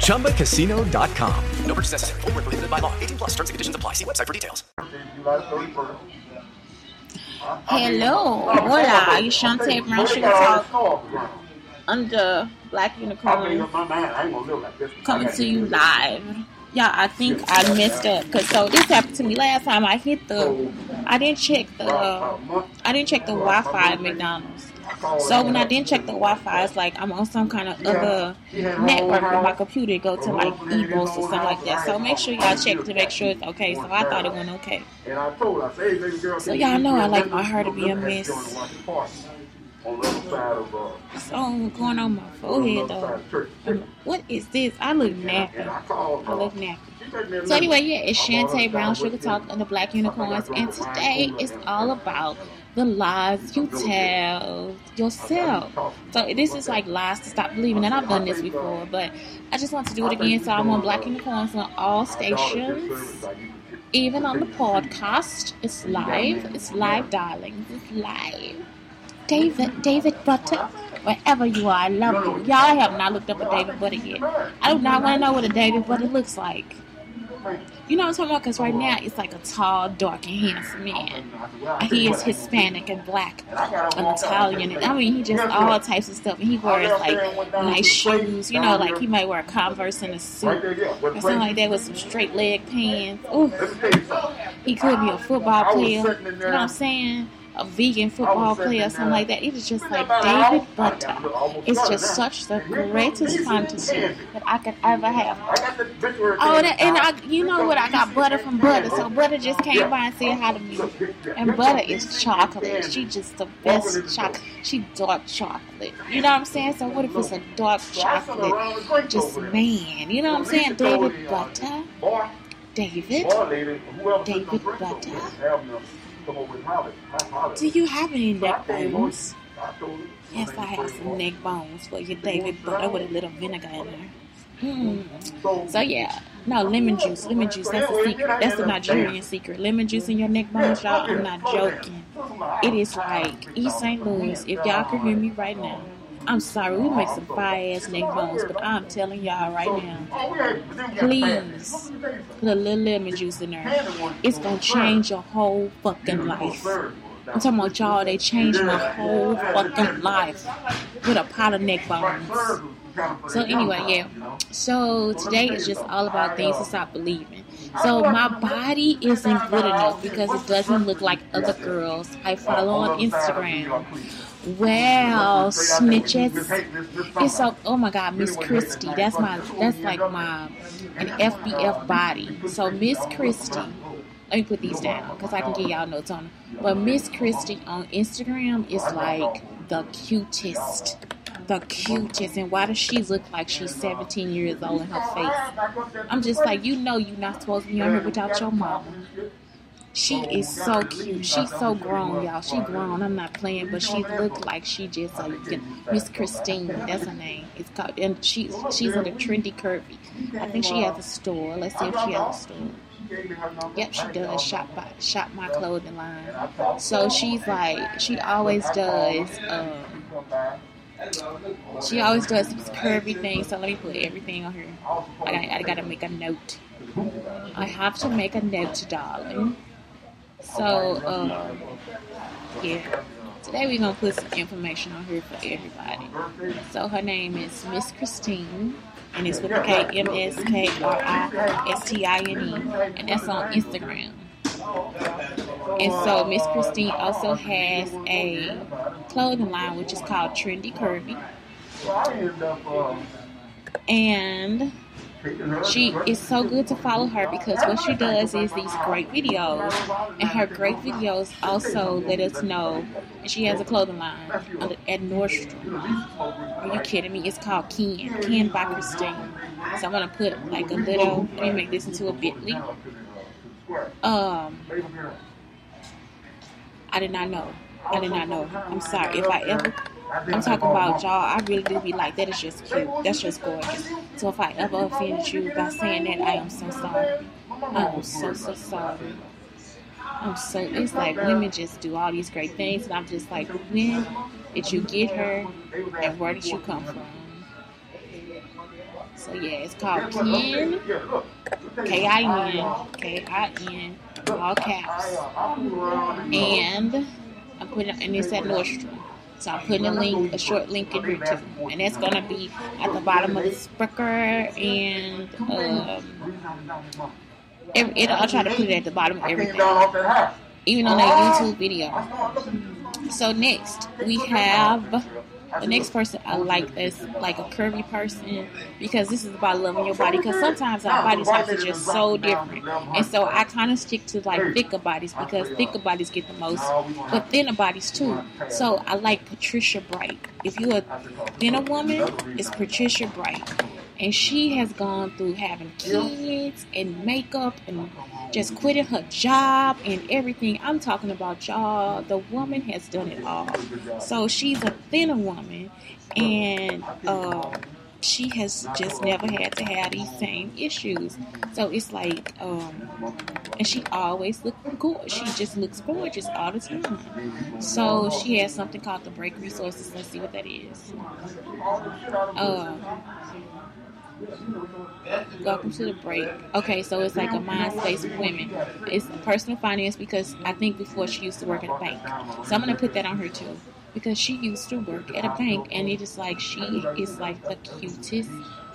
ChumbaCasino.com. No purchase necessary. Void were prohibited by law. 18 plus. Terms and conditions apply. See website for details. Hello, hola, you Shantae Brown Sugar Talk under Black Unicorn coming to you live. Yeah, I think I messed up because so this happened to me last time. I hit the, I didn't check the, I didn't check the Wi-Fi at McDonald's. So when I didn't check the Wi-Fi, it's like I'm on some kind of other network with my computer. Go to like Evos or something like that. So make sure y'all check to make sure it's okay. So I thought it went okay. So y'all know I like my hair to be a mess. So going on my forehead though. What is this? I look nappy. I look nappy. So anyway, yeah, it's Shantae Brown Sugar Talk on the Black Unicorns, and today it's all about the lies you tell yourself. So this is like lies to stop believing, and I've done this before, but I just want to do it again. So I'm on Black and Unicorns on all stations, even on the podcast. It's live. It's live, darling. It's live. David, David Butter, wherever you are, I love you. Y'all have not looked up a David Butter yet. I do not want to know what a David Butter looks like. You know what I'm talking about? Because right now it's like a tall, dark, and handsome man. He is Hispanic and black and Italian. And, I mean, he just all types of stuff. And he wears like nice shoes. You know, like he might wear a Converse and a suit or something like that with some straight leg pants. Ooh, he could be a football player. You know what I'm saying? A vegan football player, or something like that. It is just like David Butter. It's just such the greatest fantasy that I could ever have. Oh, that, and I, you know what? I got butter from butter, so butter just came by and said hi to me. And butter is chocolate. She just the best chocolate. She dark chocolate. You know what I'm saying? So what if it's a dark chocolate? Just man. You know what I'm saying? David Butter. David? Or David. David Butter. Do you have any neck bones? Yes, I have some neck bones for you, David Butter, with a little vinegar in there. Mm. So yeah, no lemon juice. Lemon juice. That's a secret. That's a Nigerian secret. Lemon juice in your neck bones, y'all. I'm not joking. It is like East St. Louis. If y'all can hear me right now, I'm sorry. We make some fire ass neck bones, but I'm telling y'all right now, please put a little lemon juice in there. It's gonna change your whole fucking life. I'm talking about y'all. They changed my whole fucking life with a pot of neck bones. So anyway, yeah. So today is just all about things to stop believing. So my body isn't good enough because it doesn't look like other girls I follow on Instagram. Well, snitches. It's so oh my god, Miss Christie. That's my that's like my an FBF body. So Miss Christie. Let me put these down because I can get y'all notes on. But Miss Christie on Instagram is like the cutest the cutest and why does she look like she's 17 years old in her face? I'm just like you know you're not supposed to be on here without your mama. She is so cute. She's so grown y'all. She grown. I'm not playing but she looked like she just like miss Kristine that's her name. It's called and she's she's in the trendy curvy. I think she has a store. Let's see if she has a store. Yep, she does. Shop by shop my clothing line. So she's like she always does um she always does curvy things, so let me put everything on her. I, gotta- I gotta make a note. I have to make a note, darling. So, um, yeah. Today we're gonna put some information on here for everybody. So her name is Miss Kristine. and it's with the K M S K R I S T I N E, and that's on Instagram. And so Miss Christine also has a clothing line which is called Trendy Curvy. And she is so good to follow her because what she does is these great videos, and her great videos also let us know. She has a clothing line at Nordstrom. Are you kidding me? It's called Ken, Ken by Kristine. So I'm gonna put like a little. Let me make this into a Bitly. Um, I did not know. I did not know. I'm sorry if I ever I'm talking about y'all. I really do be like, that is just cute. That's just gorgeous. So if I ever offended you by saying that, I am so sorry. I am so, so sorry. I'm so, it's like women just do all these great things, and I'm just like, when did you get her, and where did you come from? So yeah, it's called K-I-N, K-I-N, all caps. And I'm putting, and it's at Nordstrom. So I'm putting a link, a short link in here too. And that's going to be at the bottom of the speaker and um, it, I'll try to put it at the bottom of everything. Even on that YouTube video. So next, we have the next person I like is like a curvy person because this is about loving your body. Because sometimes our body types are just so different, and so I kind of stick to like thicker bodies because thicker bodies get the most, but thinner bodies too. So I like Patricia Bright. If you're a thinner woman, it's Patricia Bright and she has gone through having kids and makeup and just quitting her job and everything. I'm talking about y'all. The woman has done it all. So she's a thinner woman, and uh, she has just never had to have these same issues. So it's like, um, and she always looks good. She just looks gorgeous all the time. So she has something called the Break Resources. Let's see what that is. Uh, Welcome to the break. Okay, so it's like a mind space for women. It's personal finance because I think before she used to work at a bank. So I'm gonna put that on her too. Because she used to work at a bank and it is like she is like the cutest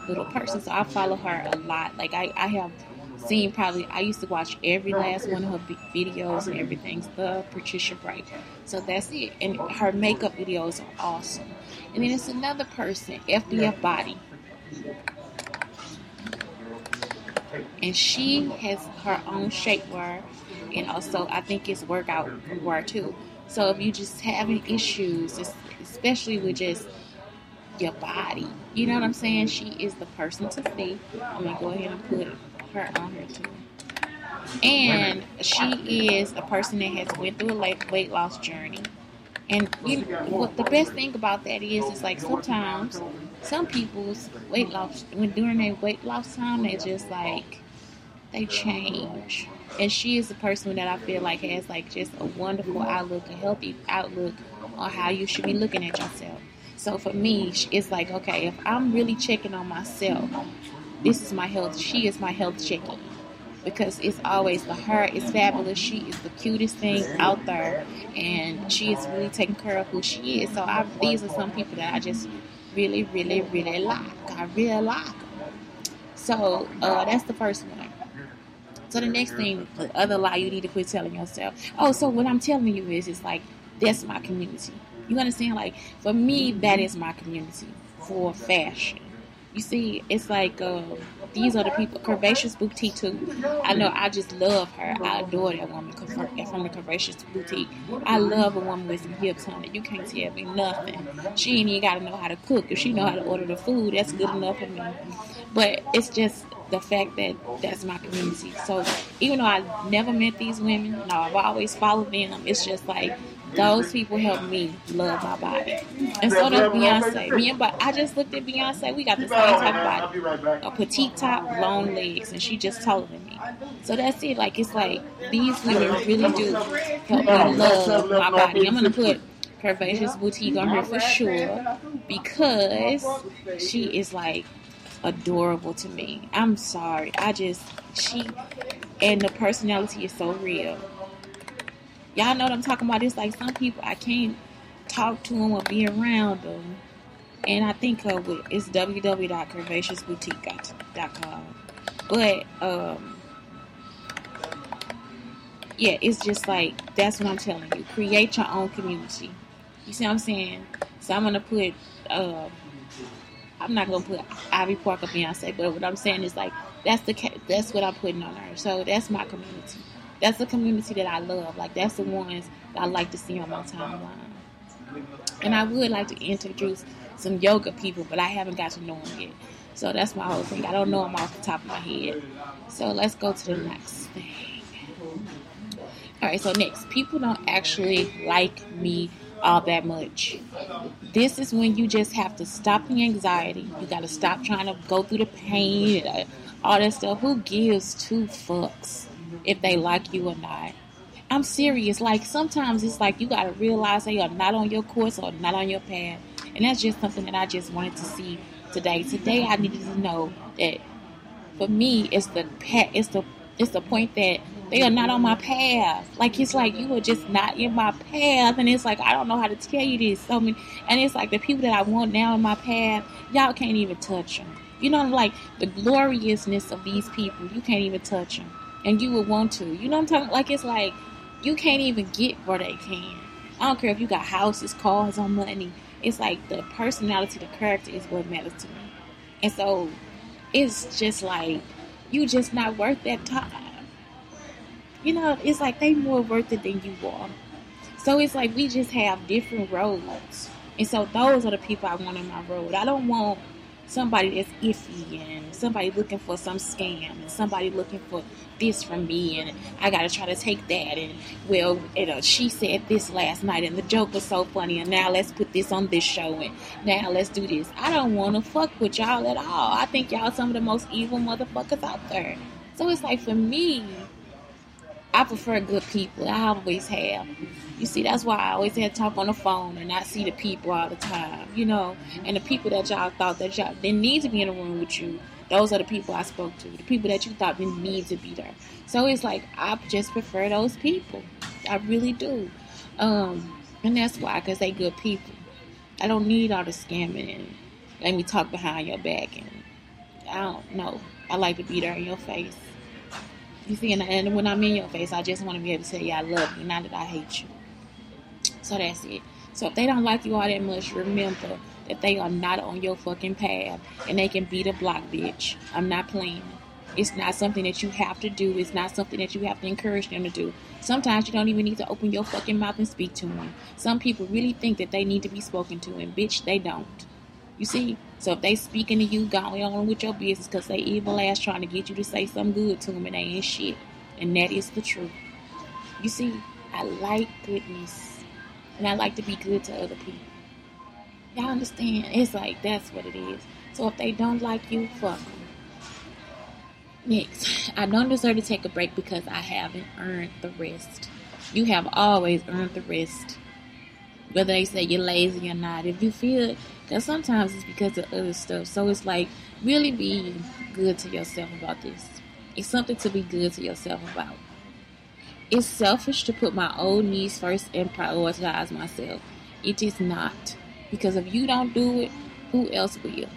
little person. So I follow her a lot. Like I, I have seen probably I used to watch every last one of her videos and everything. The Patricia Bright. So that's it. And her makeup videos are awesome. And then it's another person, FBF Body and she has her own shapewear and also I think it's workout wear too. So if you just having issues, especially with just your body, you know what I'm saying? She is the person to see. I'm gonna go ahead and put her on here too. And she is a person that has went through a weight loss journey. And you what the best thing about that is, is like sometimes some people's weight loss when during their weight loss time, they just like they change. And she is the person that I feel like has like just a wonderful outlook, a healthy outlook on how you should be looking at yourself. So for me, it's like, okay, if I'm really checking on myself, this is my health. She is my health checking because it's always the her is fabulous. She is the cutest thing out there, and she is really taking care of who she is. So I, these are some people that I just really, really, really like. I really like. So uh, that's the first one. So the next thing, the other lie you need to quit telling yourself. Oh, so what I'm telling you is, it's like that's my community. You understand? Like for me, that is my community for fashion. You see, it's like uh, these are the people. Curvaceous Boutique too. I know. I just love her. I adore that woman from the Curvaceous Boutique. I love a woman with some hips, honey. You can't tell me nothing. She ain't even got to know how to cook. If she know how to order the food, that's good enough for me. But it's just the fact that that's my community. So even though I never met these women, no, I've always followed them. It's just like those people help me love my body. And so does Beyonce. Me and but I just looked at Beyonce. We got the same type of body, a petite top, long legs, and she just taller than me. So that's it. Like it's like these women really do help me love my body. I'm gonna put Curvaceous Boutique on her for sure because she is like adorable to me. I'm sorry. I just she and the personality is so real. Y'all know what I'm talking about. It's like some people I can't talk to them or be around them And I think with it's www.curvaceousboutique.com. But um yeah, it's just like that's what I'm telling you. Create your own community. You see what I'm saying? So I'm gonna put uh, I'm not gonna put Ivy Park or Beyonce, but what I'm saying is like that's the that's what I'm putting on her. So that's my community. That's the community that I love. Like that's the ones that I like to see on my timeline. And I would like to introduce some yoga people, but I haven't got to know them yet. So that's my whole thing. I don't know them off the top of my head. So let's go to the next thing. All right, so next, people don't actually like me all that much. This is when you just have to stop the anxiety. You got to stop trying to go through the pain uh, all that stuff. Who gives two fucks if they like you or not? I'm serious. Like sometimes it's like you got to realize they are not on your course or not on your path, and that's just something that I just wanted to see today. Today I needed to know that for me, it's the pa- it's the it's the point that they are not on my path. Like it's like you are just not in my path, and it's like I don't know how to tell you this. So many, and it's like the people that I want now in my path, y'all can't even touch them. You know, like the gloriousness of these people, you can't even touch them, and you would want to. You know what I'm talking? Like it's like you can't even get where they can. I don't care if you got houses, cars, or money. It's like the personality, the character is what matters to me, and so it's just like you just not worth that time. You know, it's like they more worth it than you are. So it's like we just have different roads. And so those are the people I want on my road. I don't want somebody that's iffy and somebody looking for some scam and somebody looking for this from me and I gotta try to take that and well you know she said this last night and the joke was so funny and now let's put this on this show and now let's do this. I don't wanna fuck with y'all at all. I think y'all some of the most evil motherfuckers out there. So it's like for me, I prefer good people. I always have. You see, that's why I always had to talk on the phone and not see the people all the time, you know. And the people that y'all thought that y'all didn't need to be in the room with you, those are the people I spoke to. The people that you thought didn't need to be there. So it's like I just prefer those people. I really do. Um, and that's why, because they good people. I don't need all the scamming and let me talk behind your back. And I don't know. I like to be there in your face. You see, and, and when I'm in your face, I just want to be able to tell you I love you, not that I hate you. So that's it. So if they don't like you all that much, remember that they are not on your fucking path and they can beat a block bitch. I'm not playing. It's not something that you have to do. It's not something that you have to encourage them to do. Sometimes you don't even need to open your fucking mouth and speak to them. Some people really think that they need to be spoken to, and bitch, they don't. You see? So if they speaking to you, go on with your business because they evil ass trying to get you to say something good to them and they ain't shit. And that is the truth. You see, I like goodness. And I like to be good to other people. Y'all understand? It's like that's what it is. So if they don't like you, fuck them. Next, I don't deserve to take a break because I haven't earned the rest. You have always earned the rest. Whether they say you're lazy or not, if you feel, because sometimes it's because of other stuff. So it's like really be good to yourself about this. It's something to be good to yourself about. It's selfish to put my own needs first and prioritize myself. It is not. Because if you don't do it, who else will?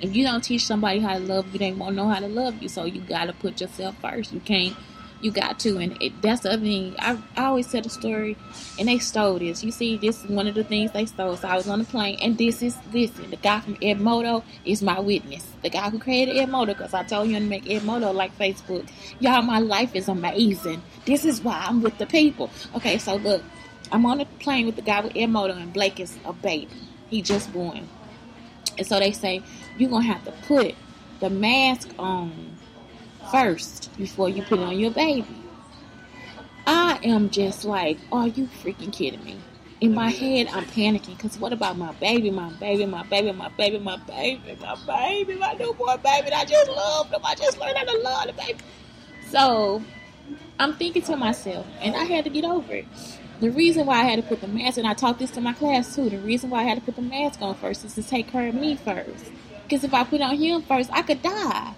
If you don't teach somebody how to love you, they won't know how to love you. So you gotta put yourself first. You can't. You got to, and it, that's the other thing. I, I always tell the story, and they stole this. You see, this is one of the things they stole. So I was on the plane, and this is listen. The guy from Edmodo is my witness. The guy who created Edmodo, because I told him to make Edmodo like Facebook. Y'all, my life is amazing. This is why I'm with the people. Okay, so look, I'm on the plane with the guy with Edmodo, and Blake is a baby. He just born. And so they say, you're to have to put the mask on first before you put on your baby. I am just like, are you freaking kidding me? In my head, I'm panicking because what about my baby, my baby, my baby, my baby, my baby, my baby, my newborn baby? that I just love them. I just learned how to love the baby. So I'm thinking to myself, and I had to get over it. The reason why I had to put the mask, and I taught this to my class too, the reason why I had to put the mask on first is to take care of me first. Because if I put on him first, I could die.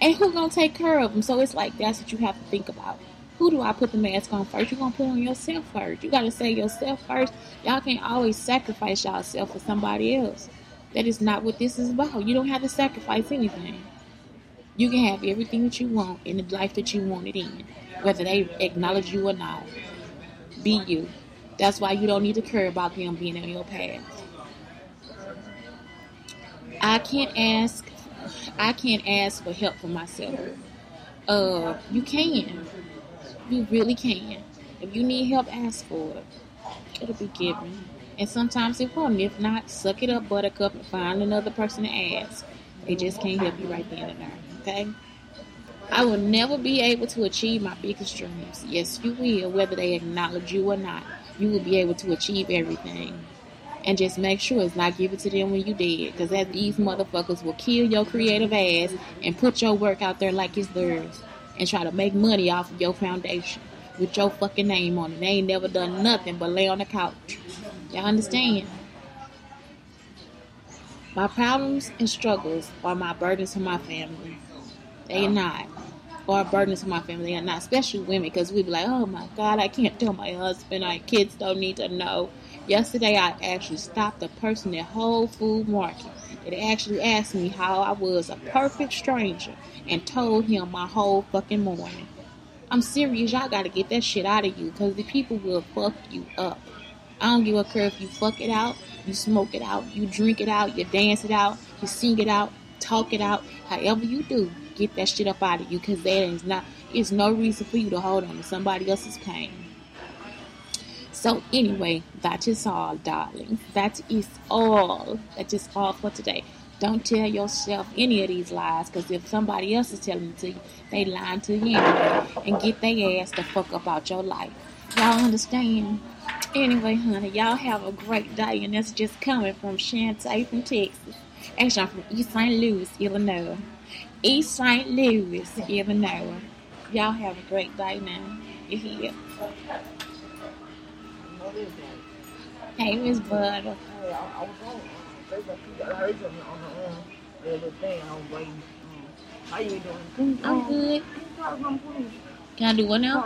And who gonna take care of them? So it's like that's what you have to think about. Who do I put the mask on first? You're gonna put on yourself first. You gotta say yourself first. Y'all can't always sacrifice yourself for somebody else. That is not what this is about. You don't have to sacrifice anything. You can have everything that you want in the life that you want it in, whether they acknowledge you or not. Be you. That's why you don't need to care about them being in your path. I can't ask I can't ask for help for myself. Uh you can. You really can. If you need help, ask for it. It'll be given. And sometimes it won't. If not, suck it up, buttercup, and find another person to ask. They just can't help you right then and there. Okay? I will never be able to achieve my biggest dreams. Yes, you will, whether they acknowledge you or not. You will be able to achieve everything. And just make sure it's not given to them when you dead. Because that these motherfuckers will kill your creative ass and put your work out there like it's theirs. And try to make money off of your foundation with your fucking name on it. They ain't never done nothing but lay on the couch. Y'all understand? My problems and struggles are my burdens to my family. They are not. Or burdens to my family. They are not. Especially women, because we be like, oh my God, I can't tell my husband. Our kids don't need to know. Yesterday, I actually stopped a person at Whole Food Market that actually asked me how I was a perfect stranger and told him my whole fucking morning. I'm serious. Y'all gotta get that shit out of you because the people will fuck you up. I don't give a care if you fuck it out, you smoke it out, you drink it out, you dance it out, you sing it out, talk it out. However you do, get that shit up out of you because there is not, it's no reason for you to hold on to somebody else's pain. So anyway, that is all, darling. That is all. That is all for today. Don't tell yourself any of these lies, because if somebody else is telling to you, they lying to you. And get their ass the fuck up out your life. Y'all understand? Anyway, honey, y'all have a great day, and that's just coming from Shantae from Texas. Actually, I'm from East St. Louis, Illinois. East St. Louis, Illinois. Y'all have a great day now. You hear? Hey, Miss. Hey, I, I was on. I heard something on the um, the little thing. I was waiting. Um, how you doing? I'm good. Can I do what now?